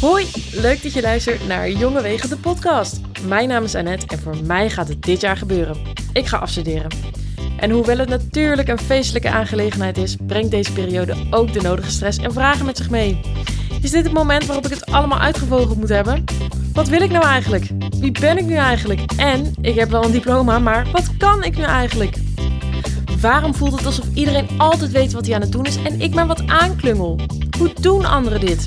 Hoi, leuk dat je luistert naar Jonge Wegen de podcast. Mijn naam is Annette en voor mij gaat het dit jaar gebeuren. Ik ga afstuderen. En hoewel het natuurlijk een feestelijke aangelegenheid is, brengt deze periode ook de nodige stress en vragen met zich mee. Is dit het moment waarop ik het allemaal uitgevogeld moet hebben? Wat wil ik nou eigenlijk? Wie ben ik nu eigenlijk? En ik heb wel een diploma, maar wat kan ik nu eigenlijk? Waarom voelt het alsof iedereen altijd weet wat hij aan het doen is en ik maar wat aanklungel? Hoe doen anderen dit?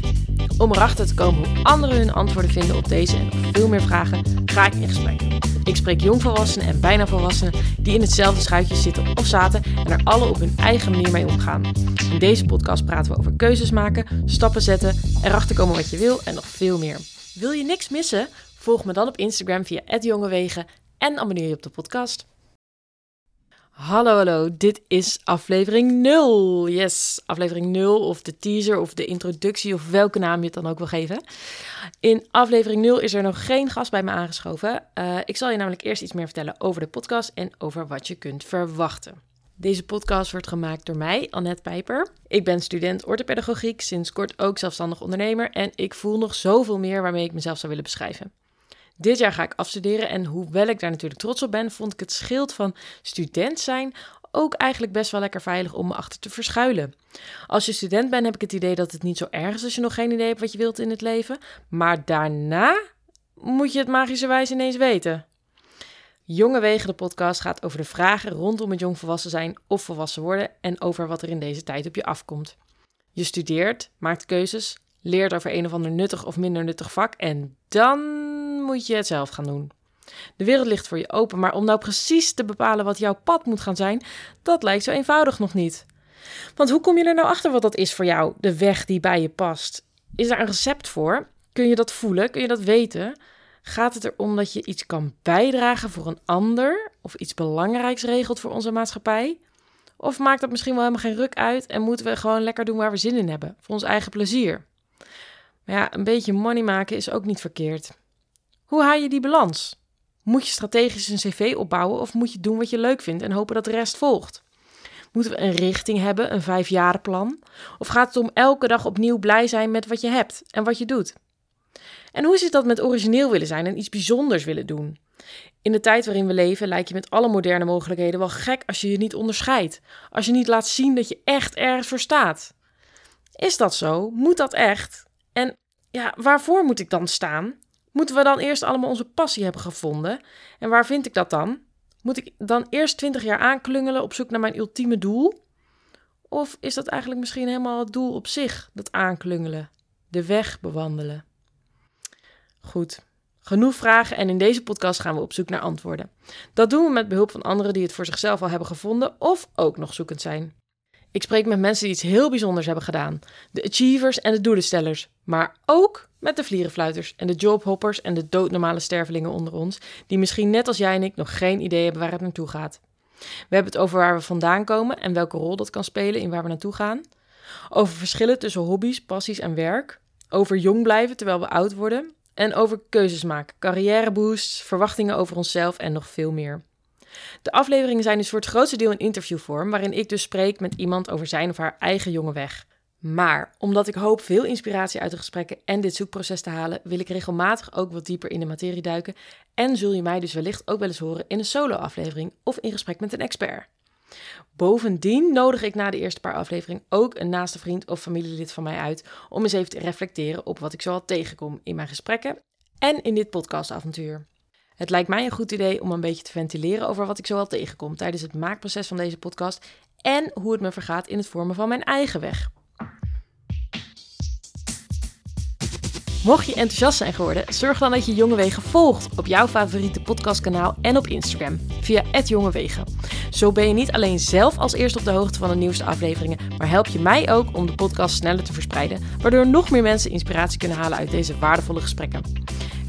Om erachter te komen hoe anderen hun antwoorden vinden op deze en nog veel meer vragen, ga ik in gesprek. Ik spreek jongvolwassenen en bijna volwassenen die in hetzelfde schuitje zitten of zaten en er alle op hun eigen manier mee omgaan. In deze podcast praten we over keuzes maken, stappen zetten, erachter komen wat je wil en nog veel meer. Wil je niks missen? Volg me dan op Instagram via @jongewegen en abonneer je op de podcast. Hallo, hallo. Dit is aflevering 0. Yes, aflevering 0 of de teaser of de introductie of welke naam je het dan ook wil geven. In aflevering 0 is er nog geen gast bij me aangeschoven. Uh, ik zal je namelijk eerst iets meer vertellen over de podcast en over wat je kunt verwachten. Deze podcast wordt gemaakt door mij, Annette Pijper. Ik ben student orthopedagogiek, sinds kort ook zelfstandig ondernemer en ik voel nog zoveel meer waarmee ik mezelf zou willen beschrijven. Dit jaar ga ik afstuderen en hoewel ik daar natuurlijk trots op ben, vond ik het schild van student zijn ook eigenlijk best wel lekker veilig om me achter te verschuilen. Als je student bent, heb ik het idee dat het niet zo erg is als je nog geen idee hebt wat je wilt in het leven. Maar daarna moet je het magische wijze ineens weten. Jonge Wegen, de podcast, gaat over de vragen rondom het jong volwassen zijn of volwassen worden en over wat er in deze tijd op je afkomt. Je studeert, maakt keuzes, leert over een of ander nuttig of minder nuttig vak en dan moet je het zelf gaan doen. De wereld ligt voor je open, maar om nou precies te bepalen wat jouw pad moet gaan zijn, dat lijkt zo eenvoudig nog niet. Want hoe kom je er nou achter wat dat is voor jou, de weg die bij je past? Is daar een recept voor? Kun je dat voelen? Kun je dat weten? Gaat het erom dat je iets kan bijdragen voor een ander of iets belangrijks regelt voor onze maatschappij? Of maakt dat misschien wel helemaal geen ruk uit en moeten we gewoon lekker doen waar we zin in hebben, voor ons eigen plezier? Maar ja, een beetje money maken is ook niet verkeerd. Hoe haal je die balans? Moet je strategisch een cv opbouwen of moet je doen wat je leuk vindt en hopen dat de rest volgt? Moeten we een richting hebben, een vijfjarenplan? Of gaat het om elke dag opnieuw blij zijn met wat je hebt en wat je doet? En hoe zit dat met origineel willen zijn en iets bijzonders willen doen? In de tijd waarin we leven lijkt je met alle moderne mogelijkheden wel gek als je je niet onderscheidt. Als je niet laat zien dat je echt ergens voor staat. Is dat zo? Moet dat echt? En ja, waarvoor moet ik dan staan? Moeten we dan eerst allemaal onze passie hebben gevonden? En waar vind ik dat dan? Moet ik dan eerst twintig jaar aanklungelen op zoek naar mijn ultieme doel? Of is dat eigenlijk misschien helemaal het doel op zich, dat aanklungelen, de weg bewandelen? Goed, genoeg vragen en in deze podcast gaan we op zoek naar antwoorden. Dat doen we met behulp van anderen die het voor zichzelf al hebben gevonden of ook nog zoekend zijn. Ik spreek met mensen die iets heel bijzonders hebben gedaan. De achievers en de doelenstellers. Maar ook met de vlierenfluiters en de jobhoppers en de doodnormale stervelingen onder ons, die misschien net als jij en ik nog geen idee hebben waar het naartoe gaat. We hebben het over waar we vandaan komen en welke rol dat kan spelen in waar we naartoe gaan. Over verschillen tussen hobby's, passies en werk. Over jong blijven terwijl we oud worden. En over keuzes maken, carrièreboosts, verwachtingen over onszelf en nog veel meer. De afleveringen zijn dus voor het grootste deel een interviewvorm, waarin ik dus spreek met iemand over zijn of haar eigen jonge weg. Maar omdat ik hoop veel inspiratie uit de gesprekken en dit zoekproces te halen, wil ik regelmatig ook wat dieper in de materie duiken en zul je mij dus wellicht ook wel eens horen in een solo-aflevering of in gesprek met een expert. Bovendien nodig ik na de eerste paar afleveringen ook een naaste vriend of familielid van mij uit om eens even te reflecteren op wat ik zoal tegenkom in mijn gesprekken en in dit podcastavontuur. Het lijkt mij een goed idee om een beetje te ventileren over wat ik zoal tegenkom tijdens het maakproces van deze podcast en hoe het me vergaat in het vormen van mijn eigen weg. Mocht je enthousiast zijn geworden, zorg dan dat je Jonge Wegen volgt op jouw favoriete podcastkanaal en op Instagram via @jongewegen. Zo ben je niet alleen zelf als eerste op de hoogte van de nieuwste afleveringen, maar help je mij ook om de podcast sneller te verspreiden, waardoor nog meer mensen inspiratie kunnen halen uit deze waardevolle gesprekken.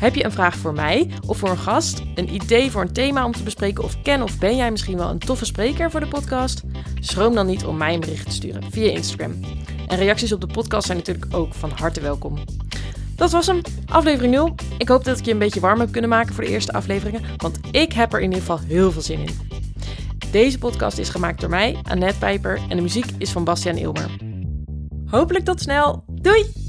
Heb je een vraag voor mij of voor een gast, een idee voor een thema om te bespreken of ken of ben jij misschien wel een toffe spreker voor de podcast? Schroom dan niet om mij een bericht te sturen via Instagram. En reacties op de podcast zijn natuurlijk ook van harte welkom. Dat was hem, aflevering 0. Ik hoop dat ik je een beetje warm heb kunnen maken voor de eerste afleveringen, want ik heb er in ieder geval heel veel zin in. Deze podcast is gemaakt door mij, Annette Pijper, en de muziek is van Bastiaan Ilmer. Hopelijk tot snel. Doei!